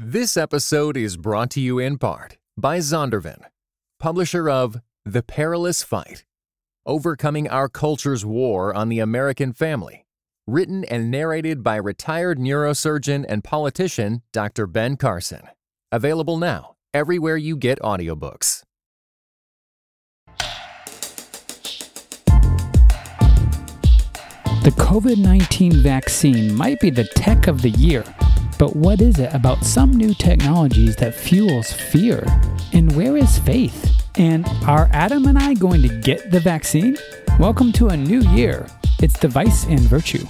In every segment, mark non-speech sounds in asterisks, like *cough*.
This episode is brought to you in part by Zondervan, publisher of The Perilous Fight Overcoming Our Culture's War on the American Family, written and narrated by retired neurosurgeon and politician Dr. Ben Carson. Available now everywhere you get audiobooks. The COVID 19 vaccine might be the tech of the year, but what is it about some new technologies that fuels fear? And where is faith? And are Adam and I going to get the vaccine? Welcome to a new year. It's Device and Virtue.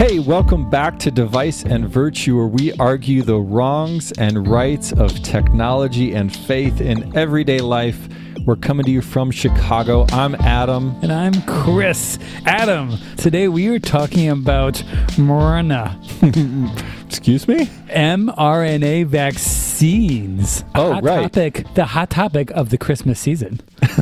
Hey, welcome back to Device and Virtue, where we argue the wrongs and rights of technology and faith in everyday life. We're coming to you from Chicago. I'm Adam. And I'm Chris. Adam, today we are talking about mRNA. *laughs* Excuse me? mRNA vaccines. Oh, hot right. Topic, the hot topic of the Christmas season. *laughs*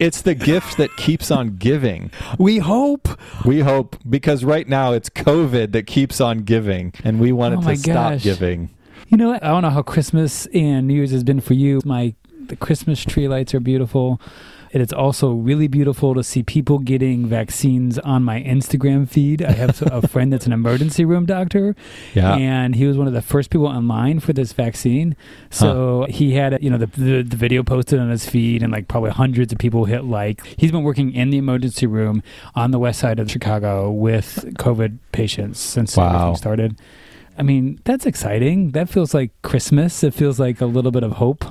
It's the gift that keeps on giving. We hope. We hope, because right now it's COVID that keeps on giving, and we want Oh it my to stop giving. You know what? I don't know how Christmas and New Year's has been for you. My the Christmas tree lights are beautiful. And it's also really beautiful to see people getting vaccines on my Instagram feed. I have a *laughs* friend that's an emergency room doctor, Yeah. and he was one of the first people online for this vaccine. So he had, you know, the, the the video posted on his feed, and like probably hundreds of people hit like. He's been working in the emergency room on the west side of Chicago with COVID patients since Wow. everything started. I mean, that's exciting. That feels like Christmas. It feels like a little bit of hope.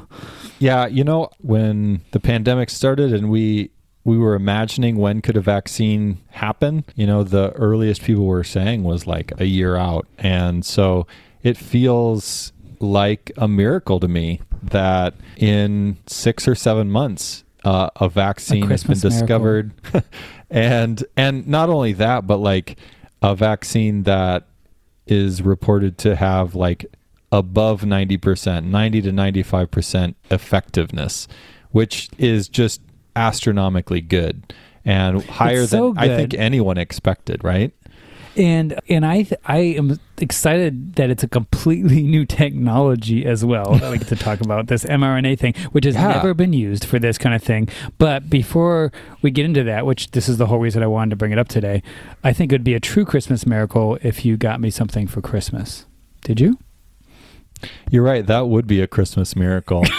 Yeah, you know, when the pandemic started and we we were imagining when could a vaccine happen, you know, the earliest people were saying was like a year out. And so it feels like a miracle to me that in 6 or 7 months uh, a vaccine has been discovered. *laughs* and and not only that, but like a vaccine that is reported to have like above 90%, 90 to 95% effectiveness, which is just astronomically good and higher so than I think anyone expected, right? And and I th- I am excited that it's a completely *laughs* new technology as well that we get to talk about this mRNA thing, which has Yeah. never been used for this kind of thing. But before we get into that, which this is the whole reason I wanted to bring it up today, I think it would be a true Christmas miracle if you got me something for Christmas. Did you? You're right. That would be a Christmas miracle. *laughs*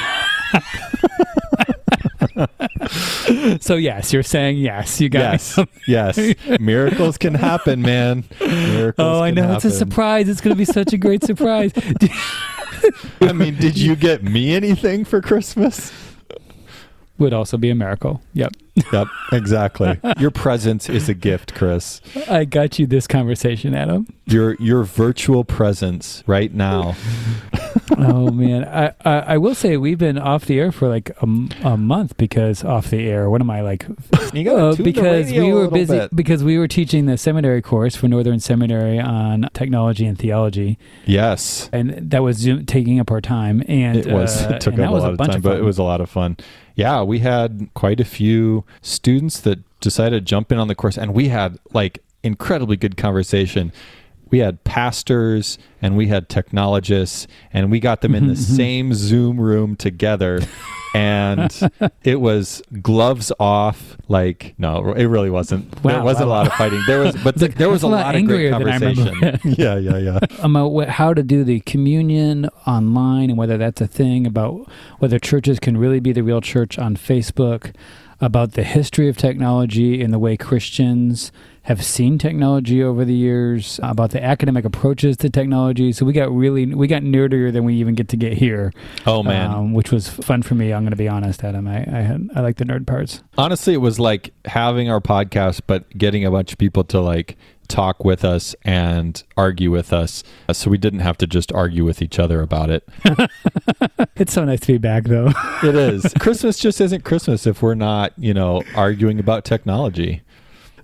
*laughs* So yes, you're saying yes. You got yes. yes. Miracles can happen, man. Miracles Oh, I know it's a surprise. It's going to be such a great surprise. *laughs* I mean, did you get me anything for Christmas? Would also be a miracle. Yep. Yep, exactly. *laughs* Your presence is a gift, Chris. I got you this conversation, Adam. Your your virtual presence right now. *laughs* oh man, I, I I will say we've been off the air for like a, a month because off the air. What am I like? You gotta Uh, because we were busy bit. because we were teaching the seminary course for Northern Seminary on technology and theology, Yes. and that was taking up our time. And It was. uh, it took up a lot of bunch time, but it was a lot of fun. Yeah, we had quite a few students that decided to jump in on the course, and we had like incredibly good conversation. We had pastors and we had technologists, and we got them in the *laughs* mm-hmm. same Zoom room together. And *laughs* it was gloves off. Like, no, it really wasn't. there wasn't wow, a lot of fighting. There was, but *laughs* th- there was a lot lot of great angrier than I remember. conversation. yeah, yeah, yeah. about what, how to do the communion online and whether that's a thing, about whether churches can really be the real church on Facebook, about the history of technology and the way Christians have seen technology over the years, about the academic approaches to technology. So we got really we got nerdier than we even get to get here. Oh man, um, which was fun for me. I'm going to be honest, Adam. I I, had, I like the nerd parts. honestly it was like having our podcast but getting a bunch of people to like talk with us and argue with us uh, so we didn't have to just argue with each other about it *laughs* *laughs* It's so nice to be back, though. it is *laughs* christmas just isn't christmas if we're not you know arguing about technology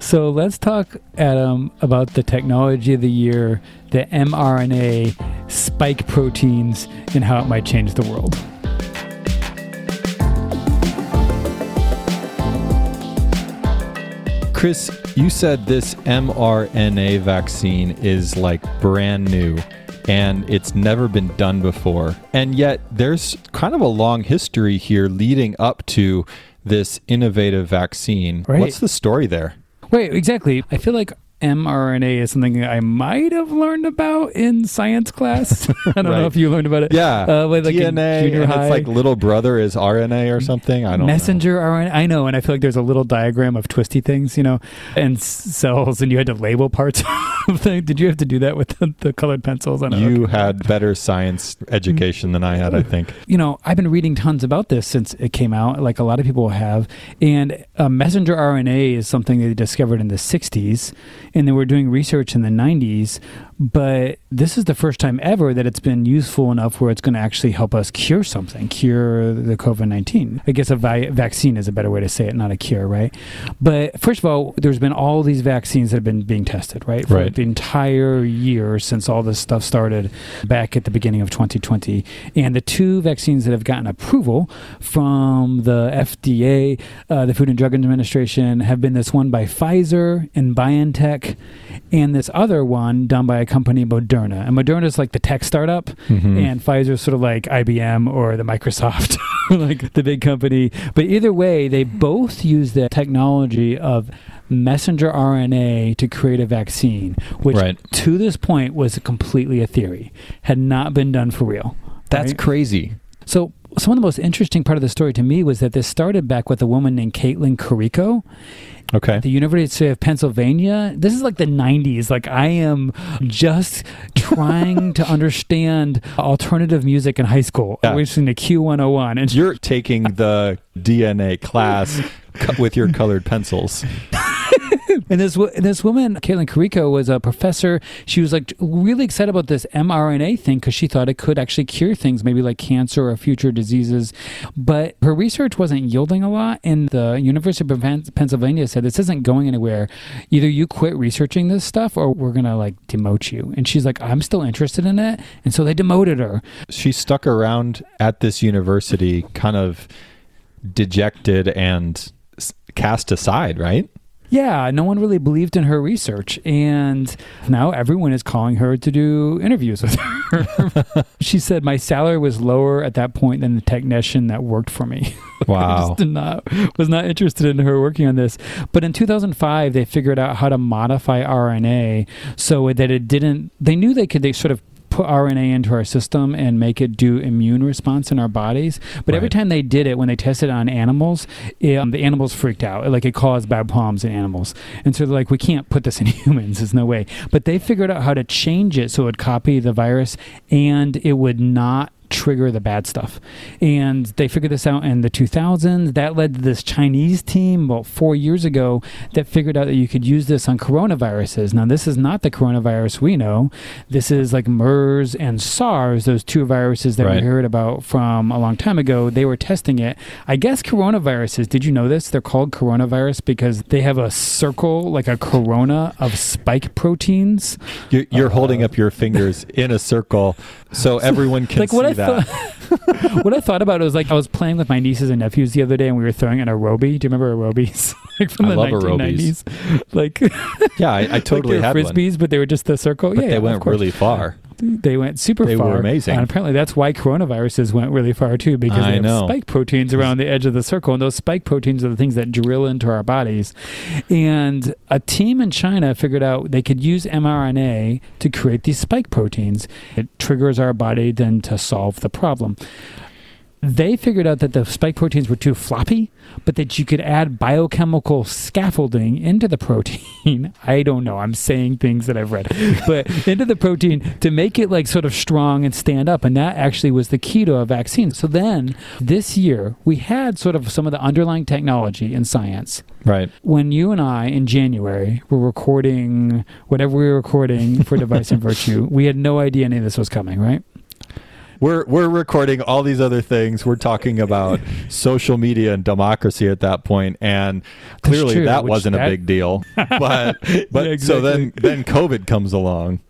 so let's talk, Adam, about the technology of the year, the mRNA spike proteins, and how it might change the world. Chris, you said this mRNA vaccine is like brand new and it's never been done before. And yet, there's kind of a long history here leading up to this innovative vaccine. Right. What's the story there? Right, exactly. I feel like mRNA is something I might have learned about in science class. *laughs* I don't Right. know if you learned about it. Yeah, uh, like in DNA, junior high. it's like little brother is RNA or something. I don't messenger RNA. I know, and I feel like there's a little diagram of twisty things, you know, and cells, and you had to label parts *laughs* of things. Did you have to do that with the, the colored pencils? Know. know. You had better science education than I had, I think. *laughs* you know, I've been reading tons about this since it came out, like a lot of people have. And uh, messenger RNA is something they discovered in the 60s, and they were doing research in the 90s. But this is the first time ever that it's been useful enough where it's going to actually help us cure something, cure the COVID 19. I guess a vi- vaccine is a better way to say it, not a cure, right? But first of all, there's been all these vaccines that have been being tested, right? For Right. the entire year since all this stuff started back at the beginning of 2020. And the two vaccines that have gotten approval from the FDA, uh, the Food and Drug Administration, have been this one by Pfizer and BioNTech, and this other one done by a company, Moderna. And Moderna is like the tech startup, Mhm. and is sort of like IBM or the Microsoft, *laughs* like the big company. But either way, they both use the technology of messenger RNA to create a vaccine, which Right. to this point was completely a theory, had not been done for real. That's right? crazy. So some of the most interesting part of the story to me was that this started back with a woman named Katalin Karikó Okay. at the University of Pennsylvania. This is like the 90s. Like I am just trying *laughs* to understand alternative music in high school. Yeah. I was listening to Q101 and You're taking the DNA class *laughs* with your colored pencils. And this wo- this woman, Katalin Karikó, was a professor. She was like really excited about this mRNA thing because she thought it could actually cure things, maybe like cancer or future diseases. But her research wasn't yielding a lot, and the University of Pennsylvania said this isn't going anywhere. Either you quit researching this stuff, or we're gonna like demote you. And she's like, I'm still interested in it, and so they demoted her. She stuck around at this university kind of dejected and cast aside, right? Yeah, no one really believed in her research. And now everyone is calling her to do interviews with her. *laughs* she said, My salary was lower at that point than the technician that worked for me. *laughs* I Wow. just did not, was not interested in her working on this. But in 2005, they figured out how to modify RNA so that it didn't, they knew they could, they sort of put RNA into our system and make it do immune response in our bodies. But every time they did it, when they tested it on animals, it, um, the animals freaked out. Like it caused bad problems in animals. And so they're like, we can't put this in *laughs* humans. There's no way. But they figured out how to change it so it would copy the virus and it would not trigger the bad stuff. And they figured this out in the 2000s. That led to this Chinese team about four years ago that figured out that you could use this on coronaviruses. Now, this is not the coronavirus we know. This is like MERS and SARS, those two viruses that Right. we heard about from a long time ago. They were testing it. I guess coronaviruses, did you know this? They're called coronavirus because they have a circle, like a corona of spike proteins. You're, you're holding uh-huh. up your fingers in a circle so everyone can *laughs* like see what I that. thought. *laughs* what I thought about it was like I was playing with my nieces and nephews the other day, and we were throwing an aerobie. Do you remember aerobies? *laughs* like from I the love 1990s. Like, yeah, I, I *laughs* totally like had were one. frisbees, but they were just the circle. But yeah, they of went really far. They went super They were far. amazing. And apparently, that's why coronaviruses went really far too, because I they have know. spike proteins around the edge of the circle, and those spike proteins are the things that drill into our bodies. And a team in China figured out they could use mRNA to create these spike proteins. It triggers our body then to solve the problem. They figured out that the spike proteins were too floppy, but that you could add biochemical scaffolding into the protein. *laughs* I don't know. I'm saying things that I've read, *laughs* but into the protein to make it like sort of strong and stand up. And that actually was the key to a vaccine. So then this year, we had sort of some of the underlying technology in science. Right. When you and I in January were recording whatever we were recording for *laughs* Device and Virtue, we had no idea any of this was coming, right? We're we're recording all these other things. We're talking about *laughs* social media and democracy at that point, and clearly true, that wasn't that- a big deal. *laughs* But but Yeah, so then then COVID comes along.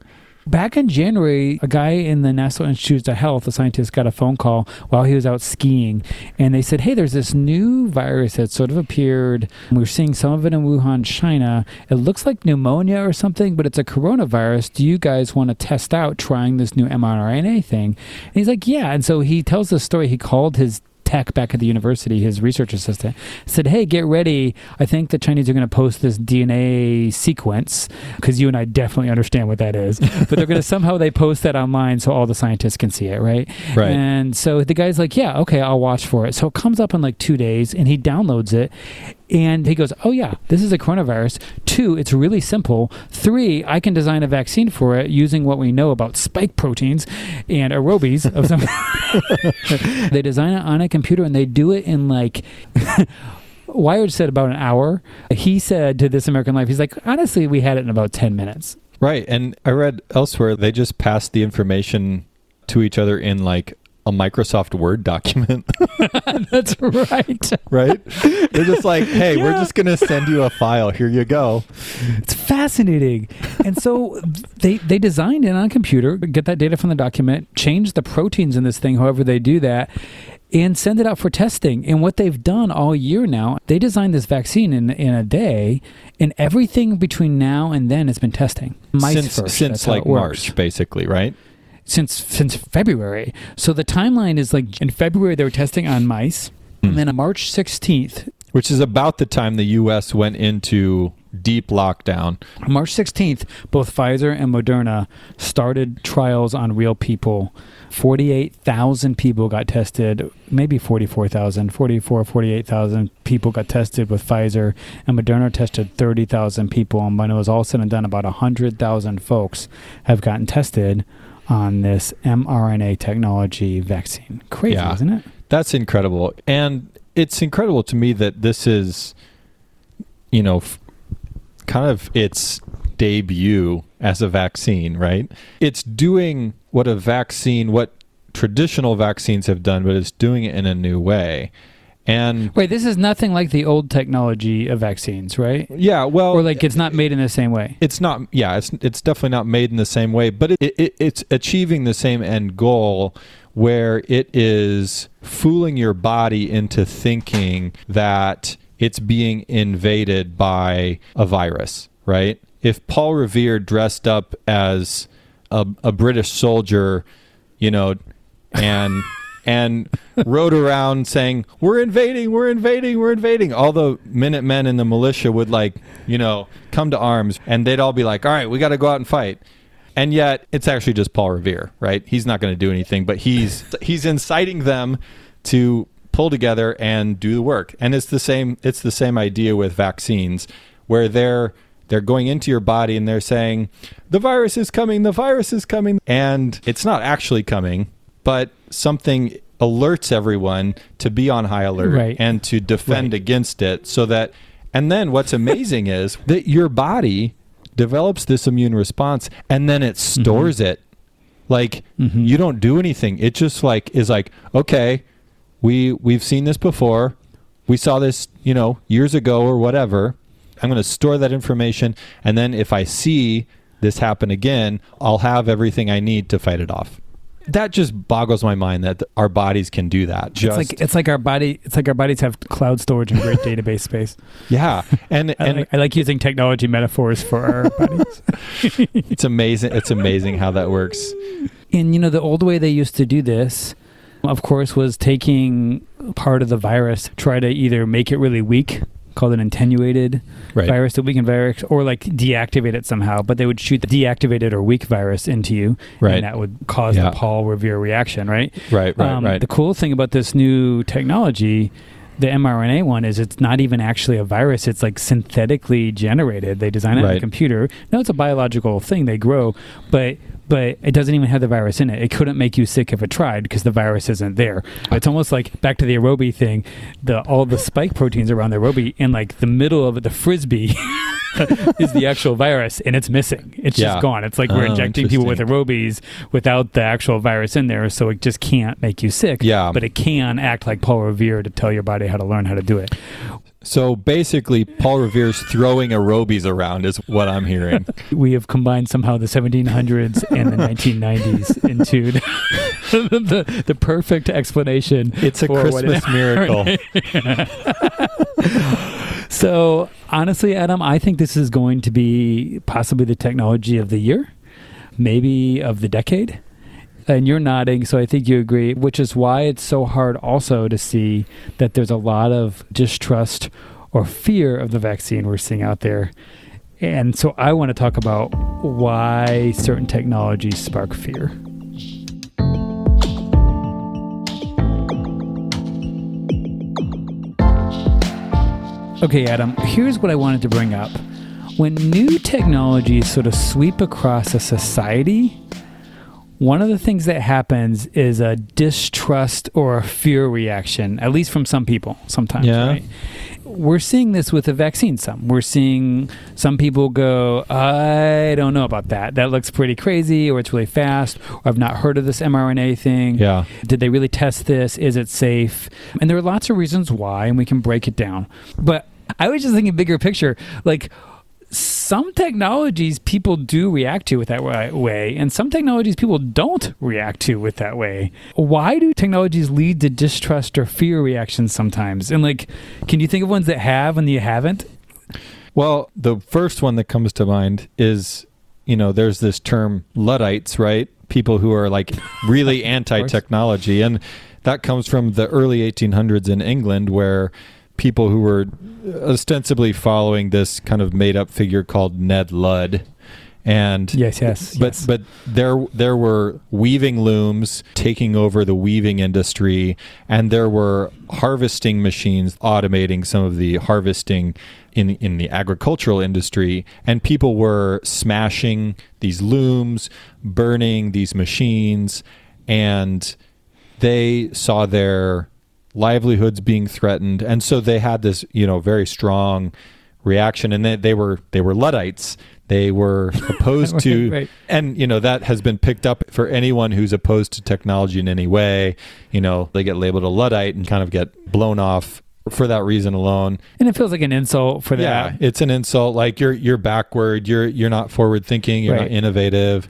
Back in January, a guy in the National Institutes of Health, a scientist, got a phone call while he was out skiing, and they said, "Hey, there's this new virus that sort of appeared. We're seeing some of it in Wuhan, China. It looks like pneumonia or something, but it's a coronavirus. Do you guys want to test out trying this new mRNA thing?" And he's like, "Yeah." And so he tells the story. He called his tech back at the university, his research assistant, said, Hey, get ready. I think the Chinese are going to post this DNA sequence because you and I definitely understand what that is. *laughs* but they're going to somehow they post that online so all the scientists can see it, right? Right. And so the guy's like, Yeah, okay, I'll watch for it. So it comes up in like two days and he downloads it and he goes, Oh, yeah, this is a coronavirus. Two, it's really simple. Three, I can design a vaccine for it using what we know about spike proteins and aerobies of some. *laughs* they design it on a computer and they do it in like. *laughs* Wired said about an hour. He said to This American Life, he's like, honestly, we had it in about 10 minutes. Right. And I read elsewhere they just passed the information to each other in like a Microsoft Word document. *laughs* That's right. right? They're just like, hey, we're just going to send you a file. Here you go. It's fascinating. And so they they designed it on a computer, get that data from the document, change the proteins in this thing, however they do that, and send it out for testing. And what they've done all year now, they designed this vaccine in in a day, and everything between now and then has been testing. Mice since first, since like. March, basically, right? Since since February. So the timeline is like in February they were testing on mice, and hmm. then on March sixteenth, Which is about the time the U.S. went into deep lockdown. March 16th, both Pfizer and Moderna started trials on real people. 48,000 people got tested, maybe 44,000, 44, 48,000 people got tested with Pfizer, and Moderna tested 30,000 people. And when it was all said and done, about 100,000 folks have gotten tested on this mRNA technology vaccine. Crazy, Yeah. isn't it? That's incredible. And it's incredible to me that this is, you know, f- kind of its debut as a vaccine, right? It's doing what a vaccine, what traditional vaccines have done, but it's doing it in a new way. And Wait, this is nothing like the old technology of vaccines, right? yeah, well, Or like it's not made in the same way. it's not yeah it's it's definitely not made in the same way but it, it it's achieving the same end goal where it is fooling your body into thinking that it's being invaded by a virus right if paul revere dressed up as a, a british soldier you know and *laughs* and rode around saying we're invading we're invading we're invading. All the minutemen and the militia would like you know come to arms and they'd all be like all right we got to go out and fight. And yet it's actually just paul revere right? He's not going to do anything but he's *laughs* he's inciting them to pull together and do the work. And it's the same it's the same idea with vaccines where they're they're going into your body and they're saying the virus is coming the virus is coming and it's not actually coming but something alerts everyone to be on high alert Right. and to defend Right. against it so that and then what's amazing *laughs* is that your body develops this immune response and then it stores it like Mhm. you don't do anything it just like is like okay we we've seen this before we saw this you know years ago or whatever i'm going to store that information and then if i see this happen again i'll have everything i need to fight it off that just boggles my mind that th- our bodies can do that just It's like it's like our body. It's like our bodies have cloud storage and great database space. *laughs* yeah and I, and like, I like using technology metaphors for our *laughs* bodies. *laughs* it's amazing it's amazing how that works and you know, the old way they used to do this, of course, was taking part of the virus, try to either make it really weak, called an attenuated right virus, a weakened virus, or like deactivate it somehow. But they would shoot the deactivated or weak virus into you, Right. and that would cause Yeah. the Paul Revere reaction, right? right right Um, right The cool thing about this new technology, the mRNA one, is it's not even actually a virus. It's like synthetically generated. They design it on a computer. No, it's a biological thing. They grow, but but it doesn't even have the virus in it. It couldn't make you sick if it tried because the virus isn't there. It's almost like back to the aerobie thing. The all the spike proteins around the aerobie, and like the middle of it, the frisbee. *laughs* is the actual virus and it's missing. It's Yeah. just gone. It's like we're Oh, injecting people with aerobies without the actual virus in there, so it just can't make you sick. Yeah. But it can act like Paul Revere to tell your body how to learn how to do it. So basically, Paul Revere's throwing aerobies around is what I'm hearing. *laughs* We have combined somehow the 1700s and the 1990s into the, *laughs* the, the perfect explanation. It's a Christmas miracle. *laughs* So, honestly, Adam, I think this is going to be possibly the technology of the year, maybe of the decade. And you're nodding, so I think you agree, which is why it's so hard also to see that there's a lot of distrust or fear of the vaccine we're seeing out there. And so I want to talk about why certain technologies spark fear. Okay, Adam, here's what I wanted to bring up. When new technologies sort of sweep across a society, one of the things that happens is a distrust or a fear reaction, at least from some people sometimes, Yeah. right? We're seeing this with the vaccine some. We're seeing some people go, I don't know about that. That looks pretty crazy, or it's really fast, or I've not heard of this mRNA thing. Yeah. Did they really test this? Is it safe? And there are lots of reasons why, and we can break it down. But I was just thinking bigger picture, like some technologies people do react to with that way, and some technologies people don't react to with that way. Why do technologies lead to distrust or fear reactions sometimes? And like, can you think of ones that have and you haven't? Well, the first one that comes to mind is, you know, there's this term Luddites, right? People who are like really *laughs* anti technology. And that comes from the early 1800s in England, where people who were ostensibly following this kind of made up figure called Ned Ludd. And Yes, yes. but yes. but there there were weaving looms taking over the weaving industry, and there were harvesting machines automating some of the harvesting in in the agricultural industry, and people were smashing these looms, burning these machines, and they saw their livelihoods being threatened, and so they had this you know very strong reaction, and they, they were they were Luddites. They were *laughs* opposed to, Right. and you know that has been picked up for anyone who's opposed to technology in any way. You know, they get labeled a luddite and kind of get blown off for that reason alone. and it feels like an insult for that. Yeah, it's an insult. Like you're you're backward. You're you're not forward thinking. You're not innovative.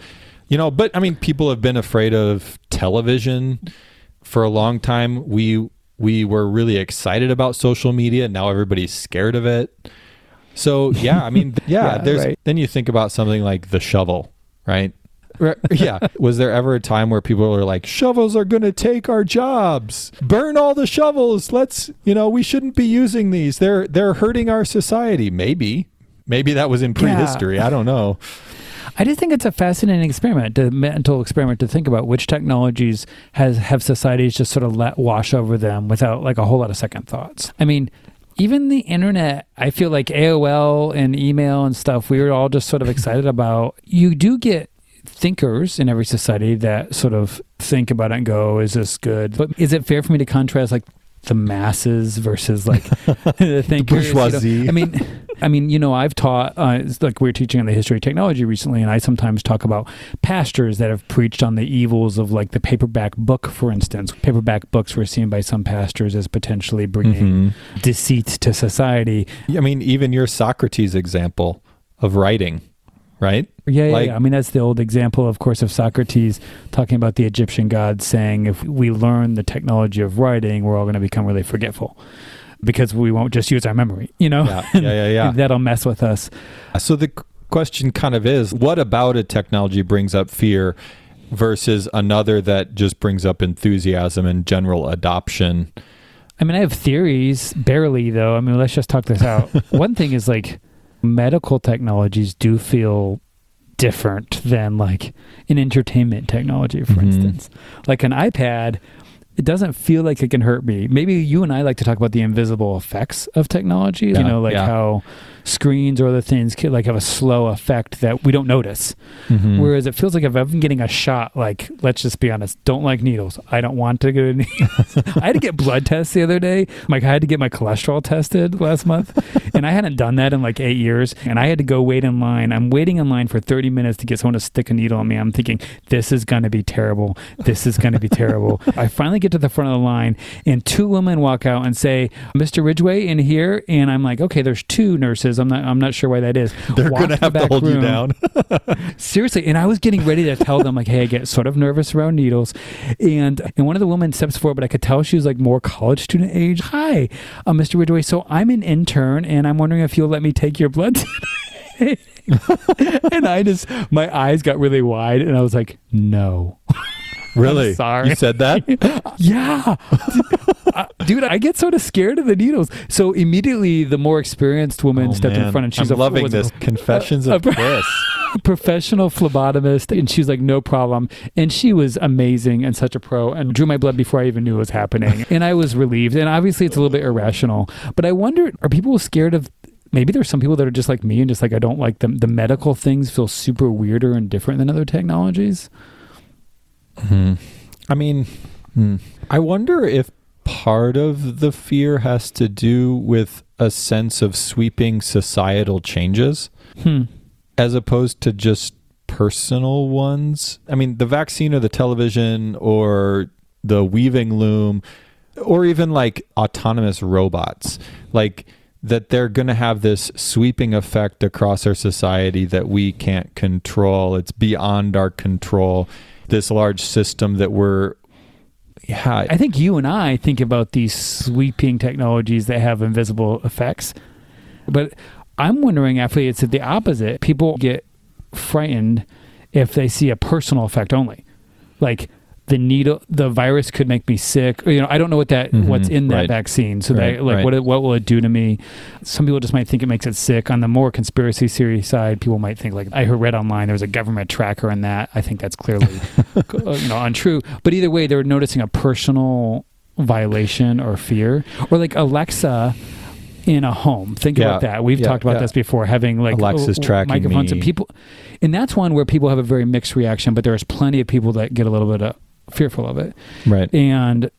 You know, but I mean, people have been afraid of television for a long time. We we were really excited about social media. Now everybody's scared of it. So yeah, I mean, *laughs* yeah. Yeah, there's right. then you think about something like the shovel, right? Right, *laughs* yeah. Was there ever a time where people were like, shovels are going to take our jobs. Burn all the shovels. Let's, you know, we shouldn't be using these. They're they're hurting our society. Maybe. Maybe that was in prehistory. I don't know. *laughs* I just think it's a fascinating experiment, a mental experiment to think about which technologies has have societies just sort of let wash over them without like a whole lot of second thoughts. I mean, even the internet, I feel like AOL and email and stuff, we were all just sort of *laughs* excited about. You do get thinkers in every society that sort of think about it and go, is this good? But is it fair for me to contrast like the masses versus like *laughs* *laughs* the thinkers? you know? I mean, I mean, you know, I've taught uh, like we are teaching on the history of technology recently, and I sometimes talk about pastors that have preached on the evils of like the paperback book, for instance. Paperback books were seen by some pastors as potentially bringing Mhm. deceit to society. I mean, even your Socrates example of writing, right? Yeah, yeah, Like- yeah. I mean, that's the old example, of course, of Socrates talking about the Egyptian gods saying, if we learn the technology of writing, we're all going to become really forgetful because we won't just use our memory, you know? Yeah, yeah, yeah, *laughs* yeah. That'll mess with us. So the question kind of is what about a technology brings up fear versus another that just brings up enthusiasm and general adoption? I mean, I have theories, barely though. I mean, let's just talk this out. *laughs* One thing is like medical technologies do feel different than like an entertainment technology, for Mhm. instance. Like an iPad, it doesn't feel like it can hurt me. Maybe you and I like to talk about the invisible effects of technology, Yeah, you know, like yeah. how screens or other things can like have a slow effect that we don't notice. Mm-hmm. Whereas it feels like if I'm even getting a shot, like let's just be honest, don't like needles. I don't want to get *laughs* needles. I had to get blood tests the other day. Like I had to get my cholesterol tested last month, *laughs* and I hadn't done that in like eight years. And I had to go wait in line. I'm waiting in line for 30 minutes to get someone to stick a needle in me. I'm thinking this is going to be terrible. This is going to be terrible. *laughs* I finally get to the front of the line, and two women walk out and say, "Mr. Ridgway in here," and I'm like, "Okay, there's two nurses. I'm not. I'm not sure why that is." They're to have to hold you down. *laughs* Seriously, and I was getting ready to tell them like, "Hey, I get sort of nervous around needles," and and one of the women steps forward, but I could tell she was like more college student age. Hi, uh, Mr. Ridgway. So I'm an intern, and I'm wondering if you'll let me take your blood. *laughs* and I just my eyes got really wide, and I was like, "No." *laughs* really? sorry. You said that? *laughs* Yeah. Uh, Dude, I get sort of scared of the needles. So immediately the more experienced woman Oh, stepped in front and she's I'm a loving was a- this. Confessions *laughs* a- of Chris. *laughs* professional phlebotomist and she was like no problem and she was amazing and such a pro and drew my blood before i even knew it was happening and i was relieved and obviously it's a little bit irrational but i wonder are people scared of maybe there's some people that are just like me and just like i don't like them the medical things feel super weirder and different than other technologies Hmm. I mean, hmm. I wonder if part of the fear has to do with a sense of sweeping societal changes hmm as opposed to just personal ones. I mean, the vaccine or the television or the weaving loom or even like autonomous robots, like that they're going to have this sweeping effect across our society that we can't control. It's beyond our control. This large system that we're yeah, I think you and I think about these sweeping technologies that have invisible effects. But I'm wondering actually it's the opposite. People get frightened if they see a personal effect only. Like the needle the virus could make me sick. Or, you know, I don't know what that Mhm, what's in that right. vaccine. So Right, that like right. what what will it do to me? Some people just might think it makes it sick. On the more conspiracy theory side, people might think like I heard read online there was a government tracker in that. I think that's clearly *laughs* uh, you know untrue. But either way, they're noticing a personal violation or fear, or like Alexa in a home. Think Yeah, about that. We've yeah, talked about yeah. this before. Having like Alexa's uh, tracking microphones and me. people, and that's one where people have a very mixed reaction. But there's plenty of people that get a little bit uh, fearful of it. right. And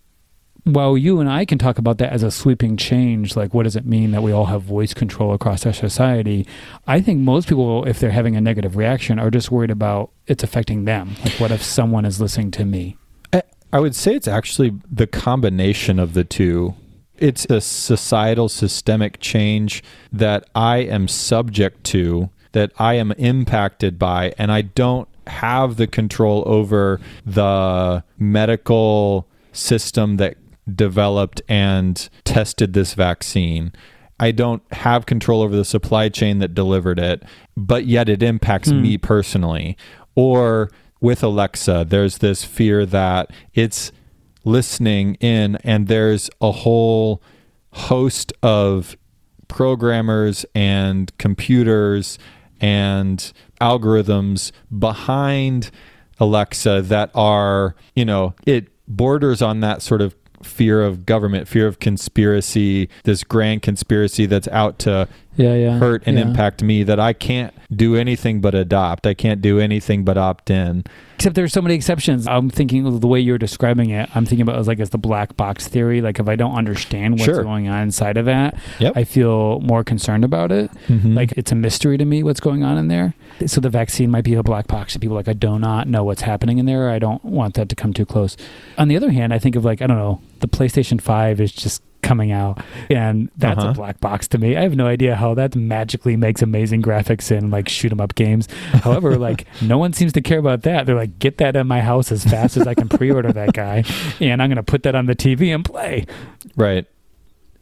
while you and I can talk about that as a sweeping change, like what does it mean that we all have voice control across our society? I think most people, if they're having a negative reaction, are just worried about it's affecting them. Like, what if someone is listening to me? I- I would say it's actually the combination of the two. It's a societal systemic change that I am subject to, that I am impacted by, and I don't have the control over the medical system that developed and tested this vaccine. I don't have control over the supply chain that delivered it, but yet it impacts Hmm. me personally. Or with Alexa, there's this fear that it's listening in and there's a whole host of programmers and computers and algorithms behind Alexa that are, you know, it borders on that sort of fear of government, fear of conspiracy, this grand conspiracy that's out to Yeah, yeah. hurt and yeah. impact me that I can't do anything but adopt. I can't do anything but opt in. Except there's so many exceptions. I'm thinking of the way you're describing it. I'm thinking about it as like as the black box theory. Like if I don't understand what's Sure. going on inside of that, Yep. I feel more concerned about it. Mhm. Like it's a mystery to me what's going on in there. So the vaccine might be a black box to people like I do not know what's happening in there. I don't want that to come too close. On the other hand, I think of like I don't know, the PlayStation 5 is just coming out and that's Uh-huh. a black box to me. I have no idea how that magically makes amazing graphics in like shoot 'em up games. *laughs* However, like no one seems to care about that. They're like get that in my house as fast as I can pre-order that guy and I'm going to put that on the TV and play right.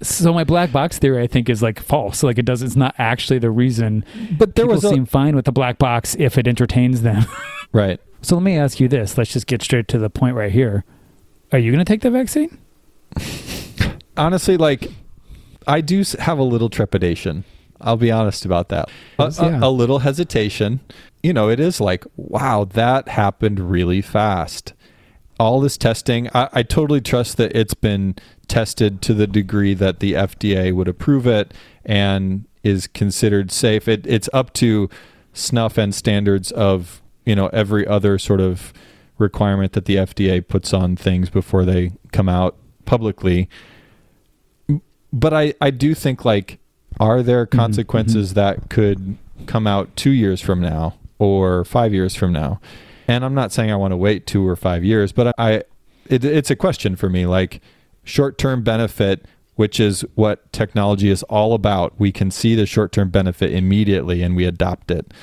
so my black box theory, I think, is like false. Like it does. It's not actually the reason. But there People was a, seem fine with the black box if it entertains them. *laughs* right. so let me ask you this. Let's just get straight to the point right here. Are you going to take the vaccine? *laughs* honestly, like I do have a little trepidation. I'll be honest about that. A, Yes, a- a little hesitation. You know, it is like, wow, that happened really fast. All this testing, I, I totally trust that it's been tested to the degree that the FDA would approve it and is considered safe. It, it's up to snuff and standards of you know every other sort of requirement that the FDA puts on things before they come out publicly but I, I do think like are there Mm-hmm, consequences that could come out two years from now or five years from now and i'm not saying i want to wait two or five years but i it, it's a question for me. Like short term benefit, which is what technology is all about. We can see the short term benefit immediately and we adopt it.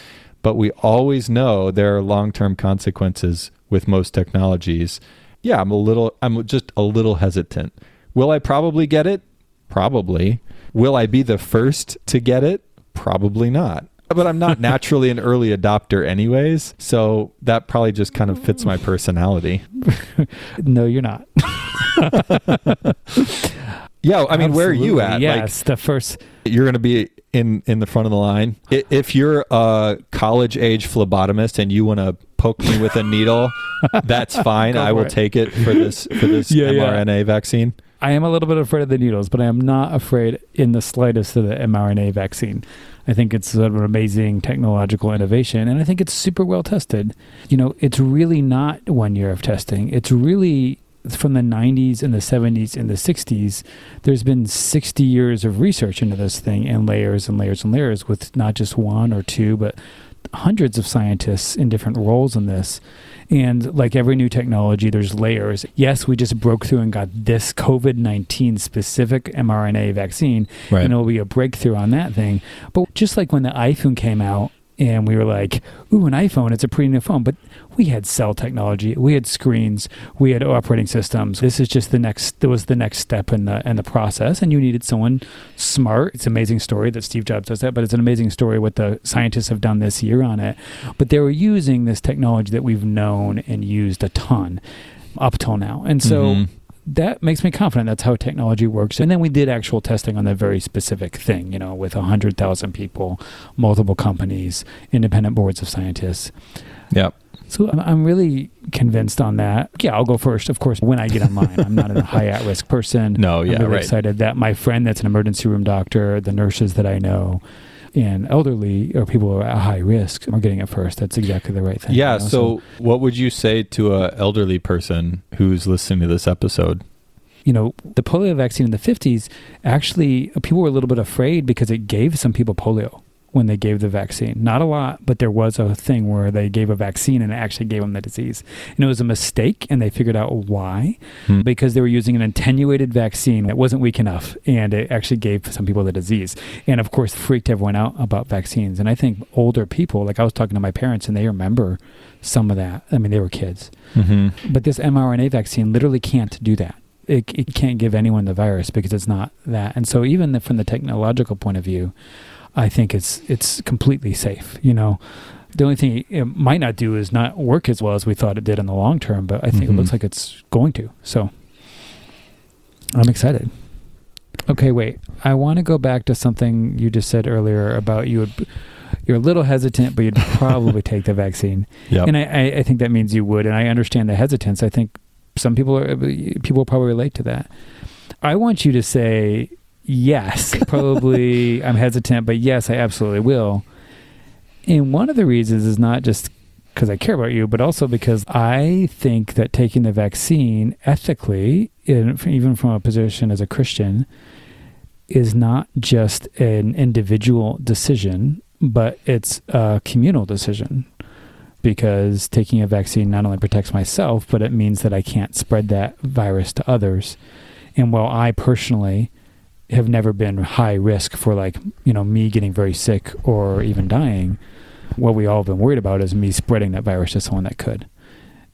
But we always know there are long term consequences with most technologies. Yeah, I'm a little, I'm just a little hesitant. Will I probably get it? Probably. Will I be the first to get it? Probably not. But I'm not naturally an early adopter, anyways. So that probably just kind of fits my personality. *laughs* no, you're not. *laughs* yeah, I mean, where are you at? Yes, like, the first. You're going to be in in the front of the line. If you're a college age phlebotomist and you want to poke me with a needle, *laughs* that's fine. I will it. take it for this for this yeah, mRNA yeah. vaccine. I am a little bit afraid of the needles, but I am not afraid in the slightest of the mRNA vaccine. I think it's an amazing technological innovation, and I think it's super well tested. You know, it's really not one year of testing. It's really from the 90s and the 70s and the 60s, there's been 60 years of research into this thing and layers and layers and layers with not just one or two, but hundreds of scientists in different roles in this. And like every new technology, there's layers. Yes, we just broke through and got this COVID 19 specific mRNA vaccine, right. and it'll be a breakthrough on that thing. But just like when the iPhone came out, and we were like, "Ooh, an iPhone! It's a pretty new phone." But we had cell technology, we had screens, we had operating systems. This is just the next. There was the next step in the in the process, and you needed someone smart. It's an amazing story that Steve Jobs does that, but it's an amazing story what the scientists have done this year on it. But they were using this technology that we've known and used a ton up till now, and so. Mm-hmm that makes me confident that's how technology works. And then we did actual testing on the very specific thing, you know, with 100,000 people, multiple companies, independent boards of scientists. Yep. So I'm really convinced on that. Yeah, I'll go first, of course, when I get online. I'm not a high at risk person. *laughs* No, yeah, I'm really right. excited that my friend that's an emergency room doctor, the nurses that I know, and elderly or people who are at high risk are getting it first. That's exactly the right thing. Yeah. You know? so, so, what would you say to an elderly person who's listening to this episode? You know, the polio vaccine in the 50s, actually, people were a little bit afraid because it gave some people polio when they gave the vaccine. Not a lot, but there was a thing where they gave a vaccine and it actually gave them the disease. And it was a mistake, and they figured out why hmm. because they were using an attenuated vaccine that wasn't weak enough, and it actually gave some people the disease. And of course, freaked everyone out about vaccines. And I think older people, like I was talking to my parents, and they remember some of that. I mean, they were kids. Mm-hmm. But this mRNA vaccine literally can't do that. It, it can't give anyone the virus because it's not that. And so, even the, from the technological point of view, I think it's it's completely safe. You know, the only thing it might not do is not work as well as we thought it did in the long term, but I think mm-hmm. it looks like it's going to. So I'm excited. Okay, wait. I want to go back to something you just said earlier about you would you're a little hesitant, but you'd probably take the vaccine. Yep. And I, I think that means you would, and I understand the hesitance. I think some people are people probably relate to that. I want you to say yes, *laughs* probably I'm hesitant, but yes, I absolutely will. And one of the reasons is not just because I care about you, but also because I think that taking the vaccine ethically, even from a position as a Christian, is not just an individual decision, but it's a communal decision. Because taking a vaccine not only protects myself, but it means that I can't spread that virus to others. And while I personally have never been high risk for like you know me getting very sick or even dying what we all have been worried about is me spreading that virus to someone that could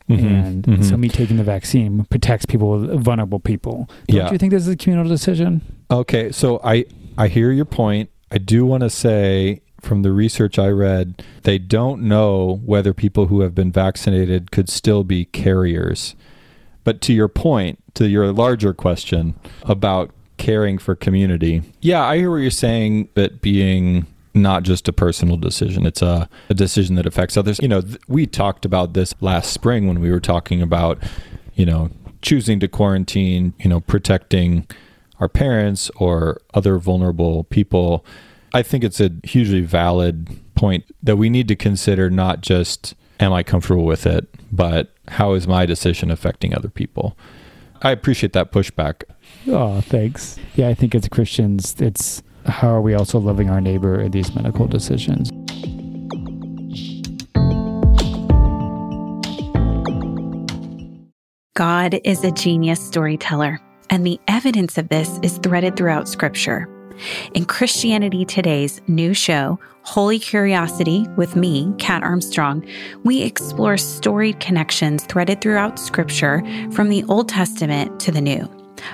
mm-hmm. and mm-hmm. so me taking the vaccine protects people vulnerable people don't yeah. you think this is a communal decision okay so i i hear your point i do want to say from the research i read they don't know whether people who have been vaccinated could still be carriers but to your point to your larger question about caring for community. Yeah, I hear what you're saying, but being not just a personal decision. It's a, a decision that affects others. You know, th- we talked about this last spring when we were talking about, you know, choosing to quarantine, you know, protecting our parents or other vulnerable people. I think it's a hugely valid point that we need to consider not just am I comfortable with it, but how is my decision affecting other people? I appreciate that pushback. Oh, thanks. Yeah, I think as Christians, it's how are we also loving our neighbor in these medical decisions? God is a genius storyteller, and the evidence of this is threaded throughout Scripture. In Christianity Today's new show, Holy Curiosity, with me, Kat Armstrong, we explore storied connections threaded throughout Scripture from the Old Testament to the New.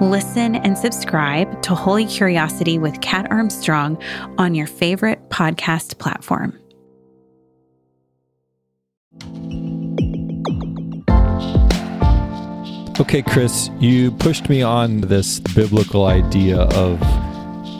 Listen and subscribe to Holy Curiosity with Kat Armstrong on your favorite podcast platform. Okay, Chris, you pushed me on this biblical idea of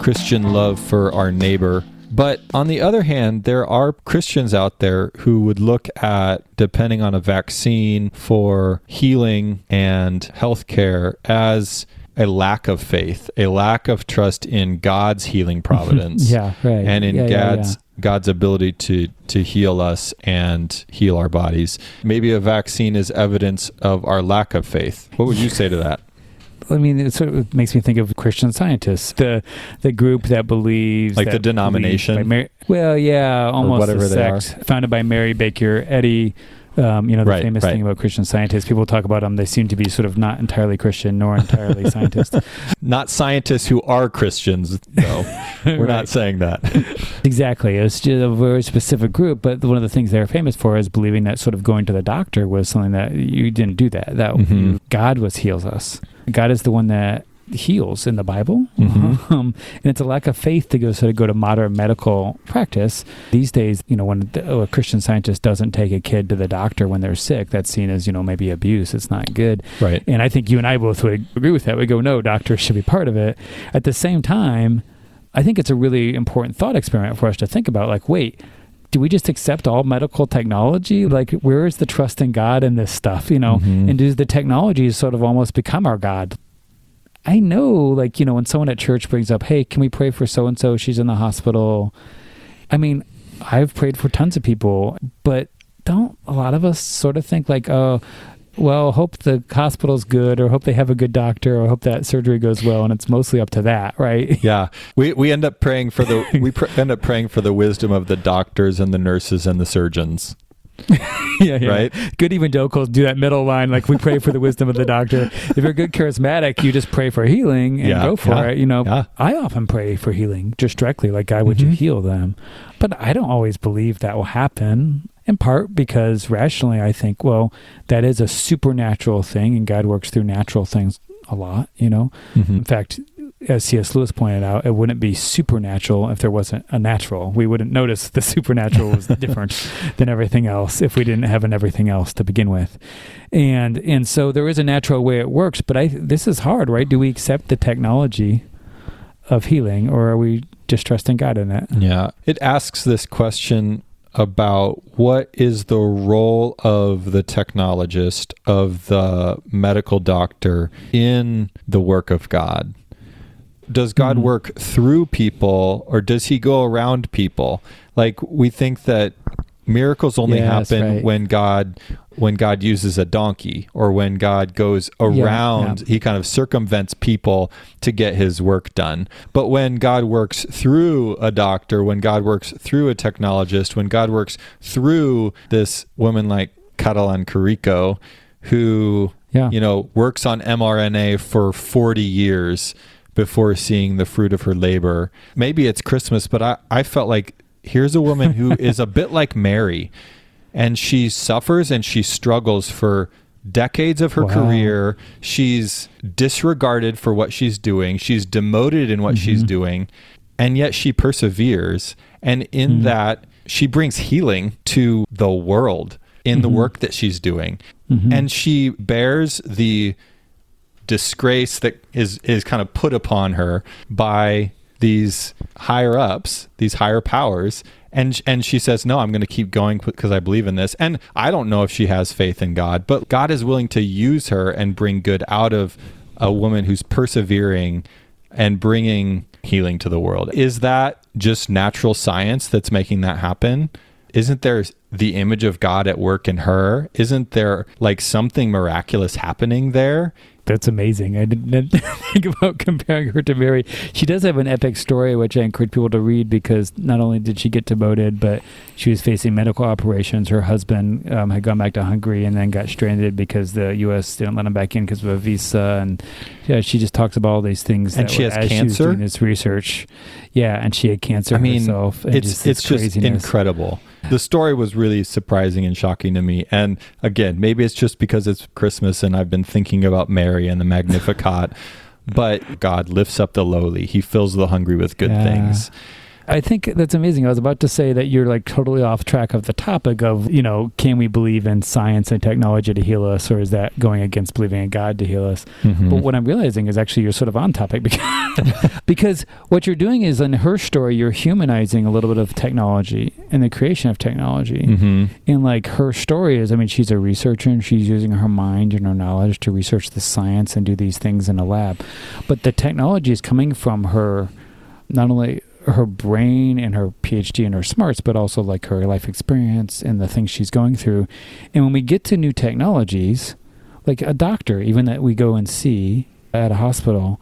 Christian love for our neighbor. But on the other hand, there are Christians out there who would look at depending on a vaccine for healing and healthcare as a lack of faith, a lack of trust in God's healing *laughs* providence. yeah, right. And in yeah, yeah, God's yeah. God's ability to to heal us and heal our bodies. Maybe a vaccine is evidence of our lack of faith. What would you say to that? *laughs* I mean, it sort of makes me think of Christian scientists, the the group that believes Like that the denomination? Mary- well, yeah, almost whatever are. sect founded by Mary Baker Eddy. Um, you know, the Right, famous right. thing about Christian scientists. People talk about them; they seem to be sort of not entirely Christian nor entirely *laughs* scientists. Not scientists who are Christians, though. *laughs* We're Right. not saying that. *laughs* Exactly. It's just a very specific group, but one of the things they're famous for is believing that sort of going to the doctor was something that you didn't do that. That Mhm. God was heals us. God is the one that heals in the Bible. Mhm. *laughs* Um, and it's a lack of faith to go sort of go to modern medical practice. These days, you know, when the, a Christian scientist doesn't take a kid to the doctor when they're sick, that's seen as, you know, maybe abuse. It's not good. Right. And I think you and I both would agree with that. We go, no, doctors should be part of it. At the same time, I think it's a really important thought experiment for us to think about. Like, wait, do we just accept all medical technology? Like, where is the trust in God in this stuff? You know, Mhm. and does the technology sort of almost become our God? I know, like, you know, when someone at church brings up, hey, can we pray for so and so? She's in the hospital. I mean, I've prayed for tons of people, but don't a lot of us sort of think, like, oh, well, hope the hospital's good, or hope they have a good doctor, or hope that surgery goes well, and it's mostly up to that, right? *laughs* Yeah, we we end up praying for the we pr- end up praying for the wisdom of the doctors and the nurses and the surgeons. *laughs* yeah, yeah. Right. Good evangelicals do that middle line, like we pray for the wisdom of the doctor. If you're a good charismatic, you just pray for healing and Yeah, go for yeah, it. You know. I often pray for healing just directly, like God, would you Mhm. heal them? But I don't always believe that will happen. In part because rationally, I think, well, that is a supernatural thing, and God works through natural things a lot. You know, Mm-hmm. in fact, as C.S. Lewis pointed out, it wouldn't be supernatural if there wasn't a natural. We wouldn't notice the *laughs* supernatural was different *laughs* than everything else if we didn't have an everything else to begin with. And and so there is a natural way it works, but I this is hard, right? Do we accept the technology of healing or are we just trusting God in it? Yeah. It asks this question about what is the role of the technologist, of the medical doctor in the work of God. Does God Mhm. work through people or does he go around people? Like we think that miracles only Yes, happen right. when God when God uses a donkey or when God goes Yeah, around yeah. he kind of circumvents people to get his work done. But when God works through a doctor, when God works through a technologist, when God works through this woman like Katalin Karikó, who Yeah. you know works on mRNA for 40 years before seeing the fruit of her labor. Maybe it's Christmas, but I, I felt like here's a woman who *laughs* is a bit like Mary and she suffers and she struggles for decades of her Wow. career. She's disregarded for what she's doing. She's demoted in what she's Mhm. doing. And yet she perseveres. And in Mhm. that, she brings healing to the world in the Mhm. work that she's doing. Mhm. And she bears the disgrace that is is kind of put upon her by these higher ups, these higher powers, and and she says, "No, I'm going to keep going because I believe in this." And I don't know if she has faith in God, but God is willing to use her and bring good out of a woman who's persevering and bringing healing to the world. Is that just natural science that's making that happen? Isn't there the image of God at work in her? Isn't there like something miraculous happening there? That's amazing. I didn't *laughs* think about comparing her to Mary. She does have an epic story, which I encourage people to read because not only did she get demoted, but she was facing medical operations. Her husband um, had gone back to Hungary and then got stranded because the U.S. didn't let him back in because of a visa. And yeah, she just talks about all these things. And she has as cancer. She was doing this research. Yeah, and she had cancer I mean, herself. and it's just it's just incredible. The story was really surprising and shocking to me. And again, maybe it's just because it's Christmas and I've been thinking about Mary and the Magnificat. *laughs* but God lifts up the lowly. He fills the hungry with good Yeah. things. I think that's amazing. I was about to say that you're like totally off track of the topic of, you know, can we believe in science and technology to heal us, or is that going against believing in God to heal us? Mhm. But what I'm realizing is actually you're sort of on topic because, *laughs* because what you're doing is in her story, you're humanizing a little bit of technology and the creation of technology. Mhm. And like her story is, I mean, she's a researcher and she's using her mind and her knowledge to research the science and do these things in a lab. But the technology is coming from her, not only her brain and her PhD and her smarts, but also like her life experience and the things she's going through. And when we get to new technologies, like a doctor, even that we go and see at a hospital,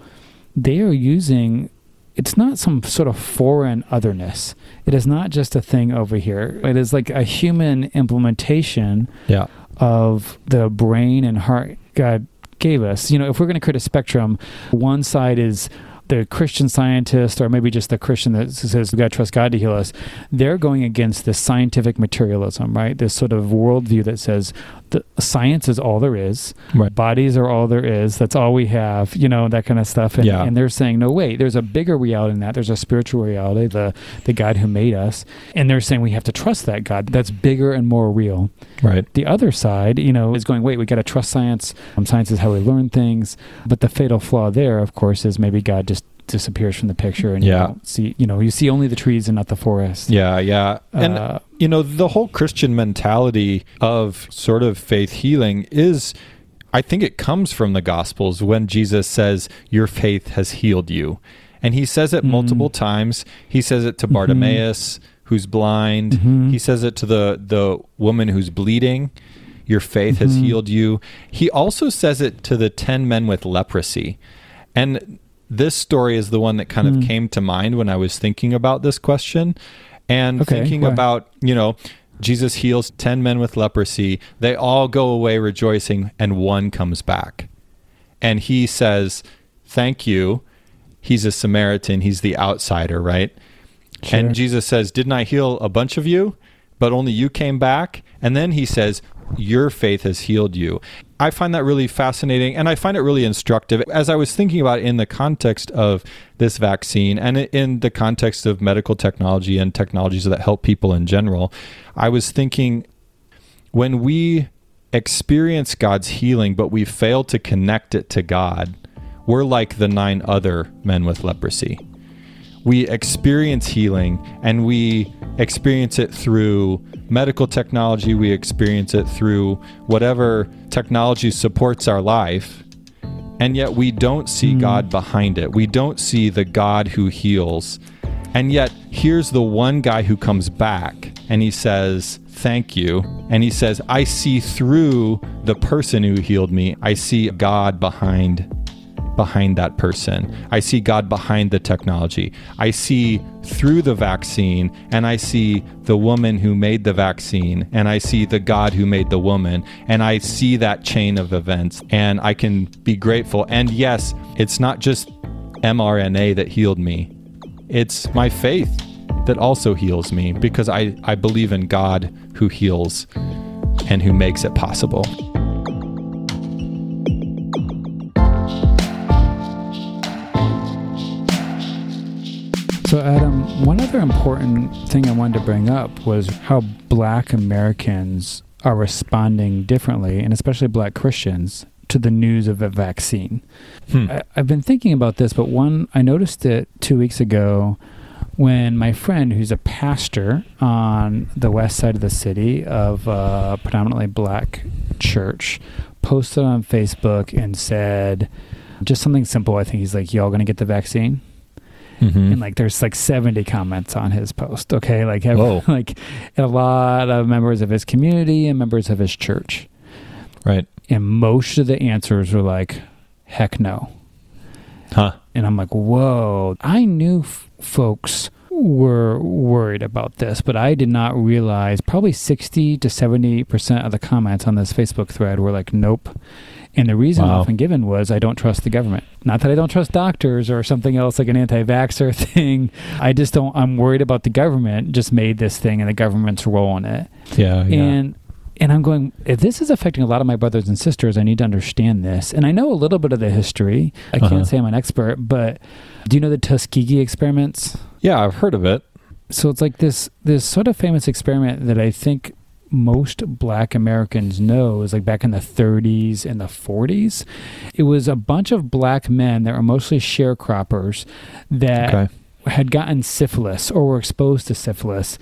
they are using it's not some sort of foreign otherness. It is not just a thing over here. It is like a human implementation Yeah. of the brain and heart God gave us. You know, if we're going to create a spectrum, one side is the Christian scientist, or maybe just the Christian that says we've got to trust God to heal us. They're going against this scientific materialism, right? This sort of worldview that says the science is all there is, Right. bodies are all there is, that's all we have, you know, that kind of stuff. And, Yeah. and they're saying, no, wait, there's a bigger reality than that. There's a spiritual reality, the the God who made us, and they're saying we have to trust that God. That's bigger and more real Right. the other side, you know, is going, wait, we got to trust science. Um, science is how we learn things. But the fatal flaw there, of course, is maybe God just disappears from the picture and you Yeah. don't see, you know, you see only the trees and not the forest. Yeah. Yeah. And Uh, you know, the whole Christian mentality of sort of faith healing is, I think it comes from the Gospels when Jesus says, Your faith has healed you. And he says it Mhm. multiple times. He says it to Mhm. Bartimaeus, who's blind. Mhm. He says it to the, the woman who's bleeding. Your faith has Mhm. healed you. He also says it to the 10 men with leprosy. And this story is the one that kind Mm. of came to mind when I was thinking about this question and Okay, thinking why? about, you know, Jesus heals 10 men with leprosy. They all go away rejoicing, and one comes back. And he says, Thank you. He's a Samaritan. He's the outsider, right? Sure. And Jesus says, Didn't I heal a bunch of you? But only you came back. And then he says, Your faith has healed you. I find that really fascinating and I find it really instructive. As I was thinking about in the context of this vaccine and in the context of medical technology and technologies that help people in general, I was thinking when we experience God's healing, but we fail to connect it to God, we're like the nine other men with leprosy we experience healing and we experience it through medical technology, we experience it through whatever technology supports our life. And yet we don't see hmm. God behind it. We don't see the God who heals. And yet here's the one guy who comes back and he says, Thank you. And he says, I see through the person who healed me, I see God behind behind that person. I see God behind the technology. I see through the vaccine and I see the woman who made the vaccine and I see the God who made the woman and I see that chain of events and I can be grateful. And yes, it's not just mRNA that healed me. It's my faith that also heals me because I, I believe in God who heals and who makes it possible. So, Adam, one other important thing I wanted to bring up was how black Americans are responding differently, and especially black Christians, to the news of a vaccine. Hmm. I, I've been thinking about this, but one, I noticed it two weeks ago when my friend, who's a pastor on the west side of the city of a predominantly black church, posted on Facebook and said just something simple. I think he's like, Y'all gonna get the vaccine? Mhm. and like there's like 70 comments on his post okay like Whoa. *laughs* like a lot of members of his community and members of his church right. and most of the answers were like heck no Huh. and i'm like whoa i knew f- folks were worried about this but i did not realize probably 60 to 70 percent of the comments on this facebook thread were like nope and the reason Wow. often given was I don't trust the government. Not that I don't trust doctors or something else like an anti vaxxer *laughs* thing. I just don't, I'm worried about the government just made this thing and the government's role in it. Yeah. Yeah. And, and I'm going, if this is affecting a lot of my brothers and sisters, I need to understand this. And I know a little bit of the history. I Uh-huh. can't say I'm an expert, but do you know the Tuskegee experiments? Yeah. I've heard of it. So it's like this this sort of famous experiment that I think most black Americans know is like back in the 30s and the 40s. It was a bunch of black men that were mostly sharecroppers that Okay. had gotten syphilis or were exposed to syphilis.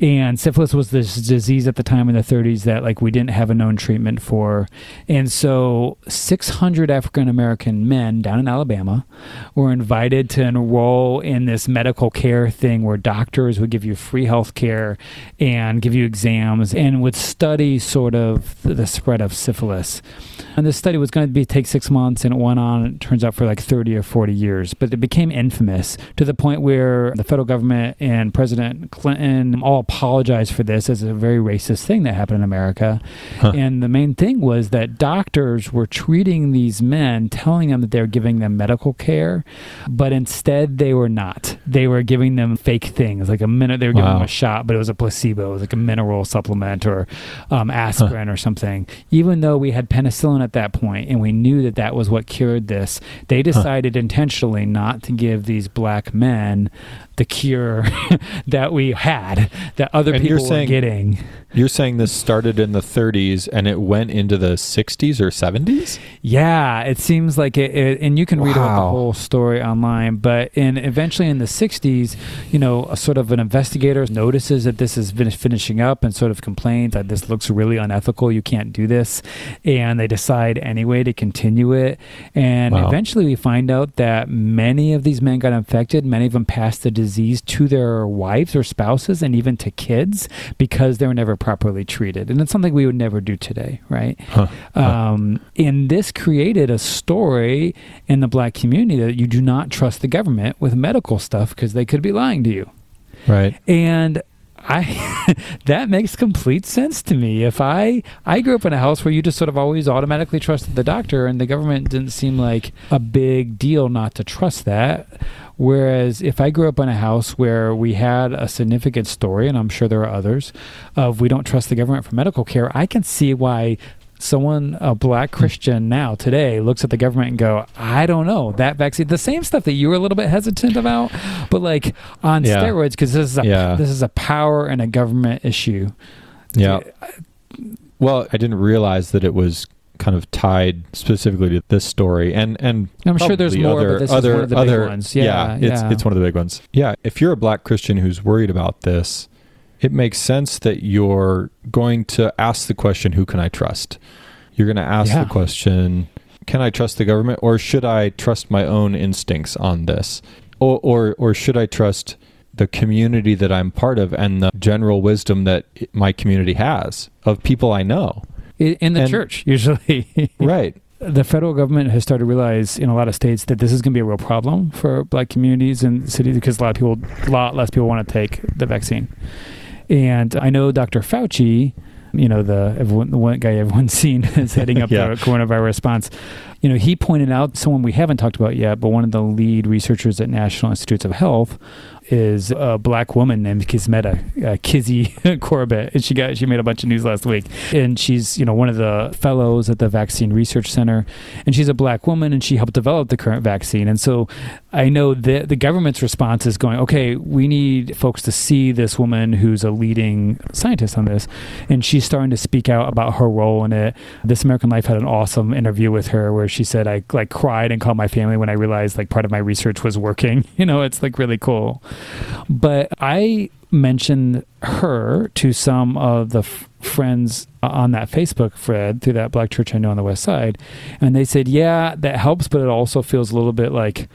And syphilis was this disease at the time in the 30s that like we didn't have a known treatment for. And so 600 African American men down in Alabama were invited to enroll in this medical care thing where doctors would give you free health care and give you exams and would study sort of the spread of syphilis. And this study was going to be take six months, and it went on. It turns out for like thirty or forty years, but it became infamous to the point where the federal government and President Clinton all apologized for this as a very racist thing that happened in America. Huh. And the main thing was that doctors were treating these men, telling them that they were giving them medical care, but instead they were not. They were giving them fake things, like a minute they were giving them a shot, but it was a placebo. It was like a mineral supplement or um, aspirin or something. Even though we had penicillin at that point and we knew that that was what cured this, they decided intentionally not to give these black men the cure *laughs* that we had, that other And you're people were saying- getting. You're saying this started in the 30s and it went into the 60s or 70s? Yeah, it seems like it, it and you can read about the whole story online. But in eventually in the '60s, you know, a sort of an investigator notices that this is fin- finishing up and sort of complains that this looks really unethical. You can't do this, and they decide anyway to continue it. And Wow. eventually, we find out that many of these men got infected. Many of them passed the disease to their wives or spouses, and even to kids because they were never properly treated. And it's something we would never do today, right? Huh. Huh. Um, and this created a story in the black community that you do not trust the government with medical stuff because they could be lying to you. Right. And I *laughs* that makes complete sense to me. If I I grew up in a house where you just sort of always automatically trusted the doctor and the government didn't seem like a big deal not to trust that. Whereas if I grew up in a house where we had a significant story, and I'm sure there are others, of we don't trust the government for medical care, I can see why someone a black hmm. christian now today looks at the government and go i don't know that vaccine the same stuff that you were a little bit hesitant about but like on Yeah. steroids because this is a Yeah. this is a power and a government issue Yeah. Uh, well, I didn't realize that it was kind of tied specifically to this story and and I'm sure there's more, but other, is other, one of the big other, ones. Yeah, it's yeah. it's one of the big ones. Yeah, if you're a black Christian who's worried about this, it makes sense that you're going to ask the question, "Who can I trust?" You're going to ask Yeah. the question, "Can I trust the government, or should I trust my own instincts on this, or or or should I trust?" the community that I'm part of and the general wisdom that my community has of people I know. In the And- church *laughs* usually Right. the federal government has started to realize in a lot of states that this is going to be a real problem for black communities and cities because a lot of people, a lot less people want to take the vaccine. And I know Dr. Fauci, you know, the everyone, the one guy everyone's *laughs* seen is heading up *laughs* Yeah. the coronavirus response. You know, he pointed out someone we haven't talked about yet, but one of the lead researchers at National Institutes of Health is a black woman named Kizzmekia uh, Kizzy *laughs* Corbett, and she got she made a bunch of news last week, and she's you know one of the fellows at the Vaccine Research Center, and she's a black woman, and she helped develop the current vaccine, and so I know that the government's response is going, okay, we need folks to see this woman who's a leading scientist on this, and she's starting to speak out about her role in it. This American Life had an awesome interview with her where she said, I like cried and called my family when I realized like part of my research was working. *laughs* You know, it's like really cool. But I mentioned her to some of the f- friends uh, on that Facebook thread through that black church I know on the west side. And they said, yeah, that helps, but it also feels a little bit like,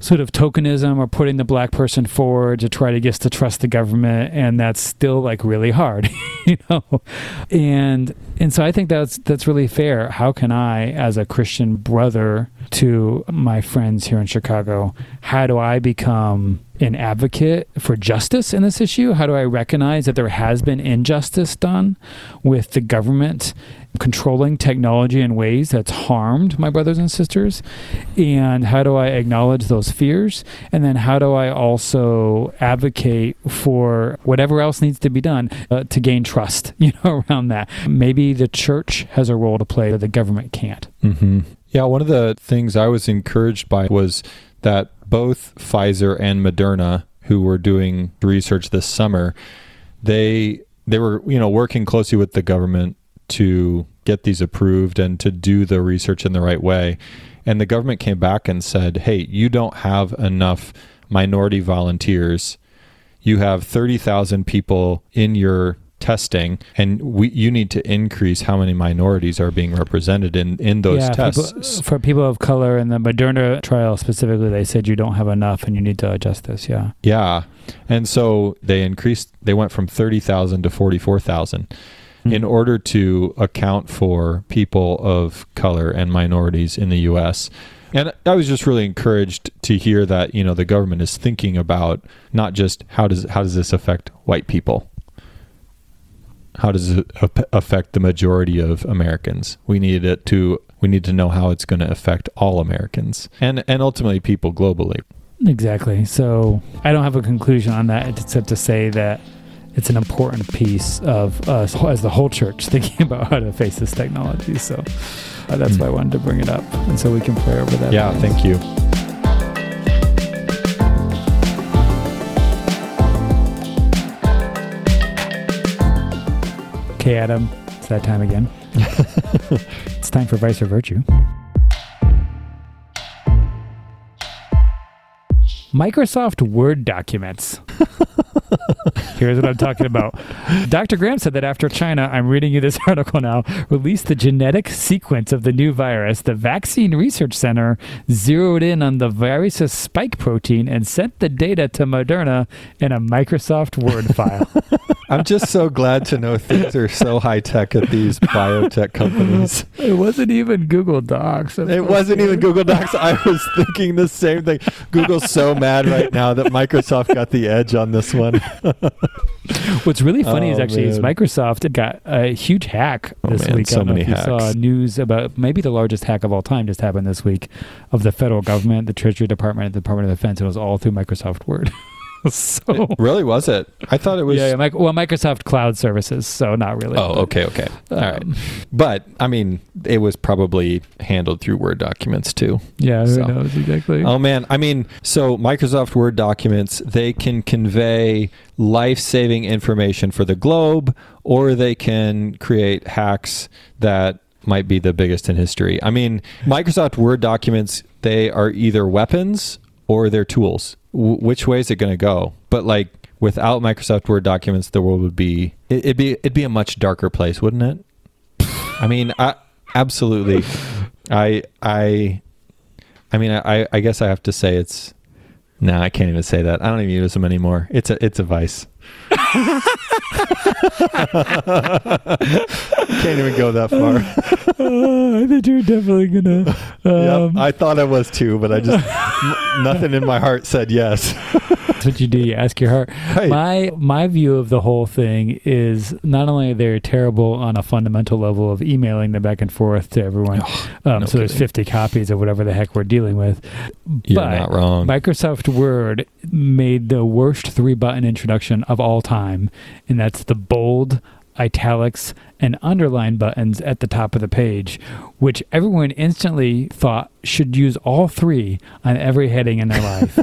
sort of tokenism or putting the black person forward to try to get to trust the government and that's still like really hard *laughs* you know? And and so i think that's that's really fair. How can i as a christian brother to my friends here in chicago how do i become an advocate for justice in this issue? How do i recognize that there has been injustice done with the government controlling technology in ways that's harmed my brothers and sisters? And how do i acknowledge those fears? And then how do i also advocate for whatever else needs to be done uh, to gain trust *laughs* you know around that? Maybe the church has a role to play that the government can't. Mm-hmm. yeah one of the things i was encouraged by was that both pfizer and moderna who were doing research this summer they they were you know working closely with the government to get these approved and to do the research in the right way. And the government came back and said, hey, you don't have enough minority volunteers. You have 30,000 people in your testing and we you need to increase how many minorities are being represented in in those yeah, tests people, for people of color in the Moderna trial specifically they said you don't have enough and you need to adjust this yeah yeah and so they increased they went from 30,000 to 44,000 mm-hmm. in order to account for people of color and minorities in the U.S. And I was just really encouraged to hear that you know the government is thinking about not just how does how does this affect white people, how does it affect the majority of Americans? We need it to we need to know how it's going to affect all Americans and and ultimately people globally. Exactly. So I don't have a conclusion on that except to say that it's an important piece of us as the whole church *laughs* thinking about how to face this technology. So uh, that's mm. why I wanted to bring it up. And so we can pray over that. Yeah, thank you. Okay, Adam, it's that time again. *laughs* it's time for Vice or Virtue. Microsoft Word documents. *laughs* Here's what I'm talking about. Dr. Graham said that after China, I'm reading you this *laughs* article now, released the genetic sequence of the new virus, the Vaccine Research Center zeroed in on the virus's spike protein and sent the data to Moderna in a Microsoft Word *laughs* file. I'm just so glad to know things are so high tech at these biotech companies. It wasn't even Google Docs. It wasn't even Google Docs. I was thinking the same thing. Google's so mad right now that Microsoft got the edge on this one. *laughs* What's really funny oh, is actually is Microsoft got a huge hack oh, this oh, man, week. So I many hacks. saw news about maybe the largest hack of all time just happened this week of the federal government, the Treasury Department, the Department of Defense. It was all through Microsoft Word. *laughs* *laughs* so it really was it? I thought it was. Yeah, yeah, well, Microsoft Cloud Services, so not really. Oh, but, okay, okay, all um, right. But I mean, it was probably handled through Word documents too. Yeah, who so. knows exactly? Oh man, I mean, so Microsoft Word documents they can convey life-saving information for the globe, or they can create hacks that might be the biggest in history. I mean, Microsoft Word documents they are either weapons or they're tools which way is it going to go? But like without Microsoft Word documents, the world would be it, would be it'd be a much darker place, wouldn't it? I mean, I, absolutely. I I I mean, I I guess I have to say it's. No, nah, I can't even say that. I don't even use them anymore. It's a it's a vice. Can't even go that far. Uh, I think you're definitely gonna. Um, yep, I thought I was too, but I just n- *laughs* nothing in my heart said yes. That's what you do. You ask your heart. Right. My my view of the whole thing is not only are they terrible on a fundamental level of emailing them back and forth to everyone. um, no so there's 50 copies of whatever the heck we're dealing with. You're but not wrong. Microsoft Word made the worst three button introduction of all time, and that's the bold, italics, and underline buttons at the top of the page, which everyone instantly thought should use all three on every heading in their life.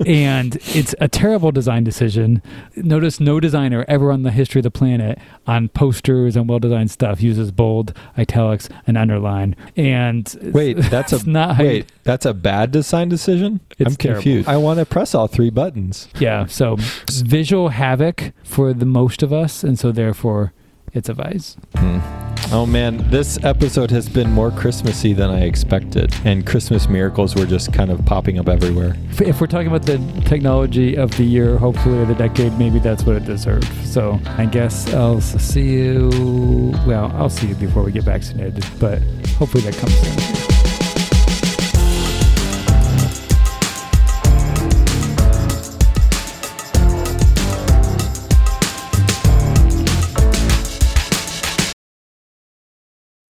*laughs* and it's a terrible design decision. Notice no designer ever on the history of the planet on posters and well designed stuff uses bold, italics, and underline. And Wait, *laughs* that's a not wait. That's a bad design decision. I'm confused. I want to press all three buttons. Yeah, so visual havoc for the most of us, and so therefore it's a vice. Hmm. Oh man, this episode has been more Christmassy than I expected, and Christmas miracles were just kind of popping up everywhere. If- we're talking about the technology of the year, hopefully, or the decade, maybe that's what it deserves. So I guess I'll see you. Well, I'll see you before we get vaccinated, but hopefully that comes soon.